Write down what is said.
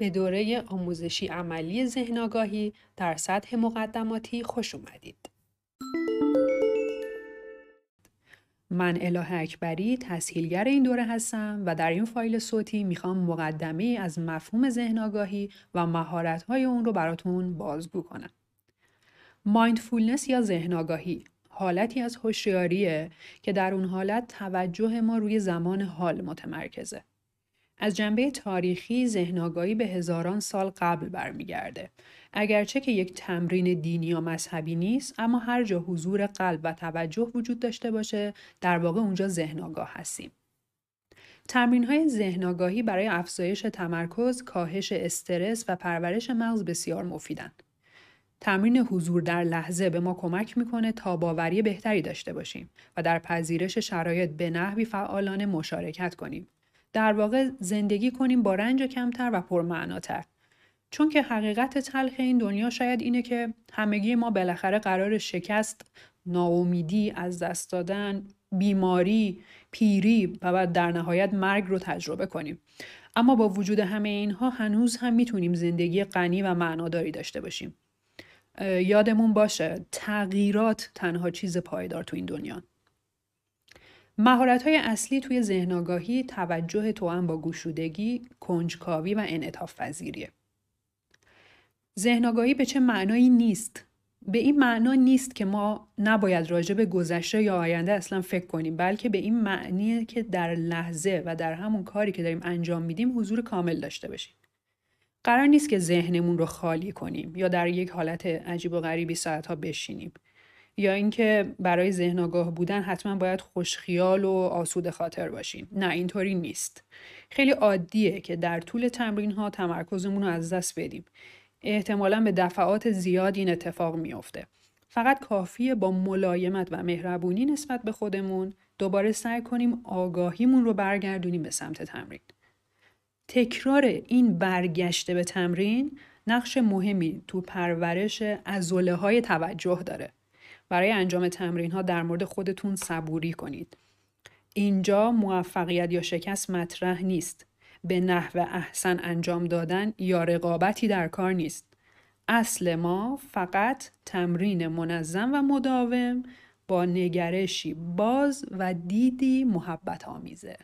به دوره آموزشی عملی ذهن‌آگاهی در سطح مقدماتی خوش اومدید. من اله اکبری تسهیلگر این دوره هستم و در این فایل صوتی می‌خوام مقدمه از مفهوم ذهن‌آگاهی و مهارت‌های اون رو براتون بازگو کنم. مایندفولنس یا ذهن‌آگاهی حالتی از هوشیاریه که در اون حالت توجه ما روی زمان حال متمرکزه. از جنبه تاریخی ذهنگاهی به هزاران سال قبل برمیگرده. اگرچه که یک تمرین دینی یا مذهبی نیست اما هر جا حضور قلب و توجه وجود داشته باشه در واقع اونجا ذهنگاه هستیم. تمرین های ذهن برای افزایش تمرکز، کاهش استرس و پرورش مغز بسیار مفیدند. تمرین حضور در لحظه به ما کمک می‌کنه تا باوری بهتری داشته باشیم و در پذیرش شرایط به نحوی فعالانه مشارکت کنیم. در واقع زندگی کنیم با رنج کمتر و پرمعناتر. چون که حقیقت تلخ این دنیا شاید اینه که همگی ما بالاخره قرار شکست، ناامیدی، از دست دادن، بیماری، پیری و بعد در نهایت مرگ رو تجربه کنیم. اما با وجود همه اینها هنوز هم می‌تونیم زندگی غنی و معناداری داشته باشیم. یادمون باشه تغییرات تنها چیز پایدار تو این دنیا. مهارت های اصلی توی ذهن آگاهی توجه توأم با گوشودگی، کنجکاوی و انعطاف پذیریه. ذهن آگاهی به چه معنایی نیست؟ به این معنا نیست که ما نباید راجع به گذشته یا آینده اصلا فکر کنیم بلکه به این معنیه که در لحظه و در همون کاری که داریم انجام میدیم حضور کامل داشته باشیم. قرار نیست که ذهنمون رو خالی کنیم یا در یک حالت عجیب و غریبی ساعتها بشینیم. یا اینکه برای ذهن آگاه بودن حتما باید خوشخیال و آسود خاطر باشیم نه اینطوری نیست. خیلی عادیه که در طول تمرین ها تمرکزمون رو از دست بدیم. احتمالا به دفعات زیاد این اتفاق میافته. فقط کافیه با ملایمت و مهربونی نسبت به خودمون دوباره سعی کنیم آگاهیمون رو برگردونیم به سمت تمرین. تکرار این برگشته به تمرین نقش مهمی تو پرورش ازوله های توجه داره. برای انجام تمرین ها در مورد خودتون صبوری کنید. اینجا موفقیت یا شکست مطرح نیست. به نحو احسن انجام دادن یا رقابتی در کار نیست. اصل ما فقط تمرین منظم و مداوم با نگرشی باز و دیدی محبت آمیزه.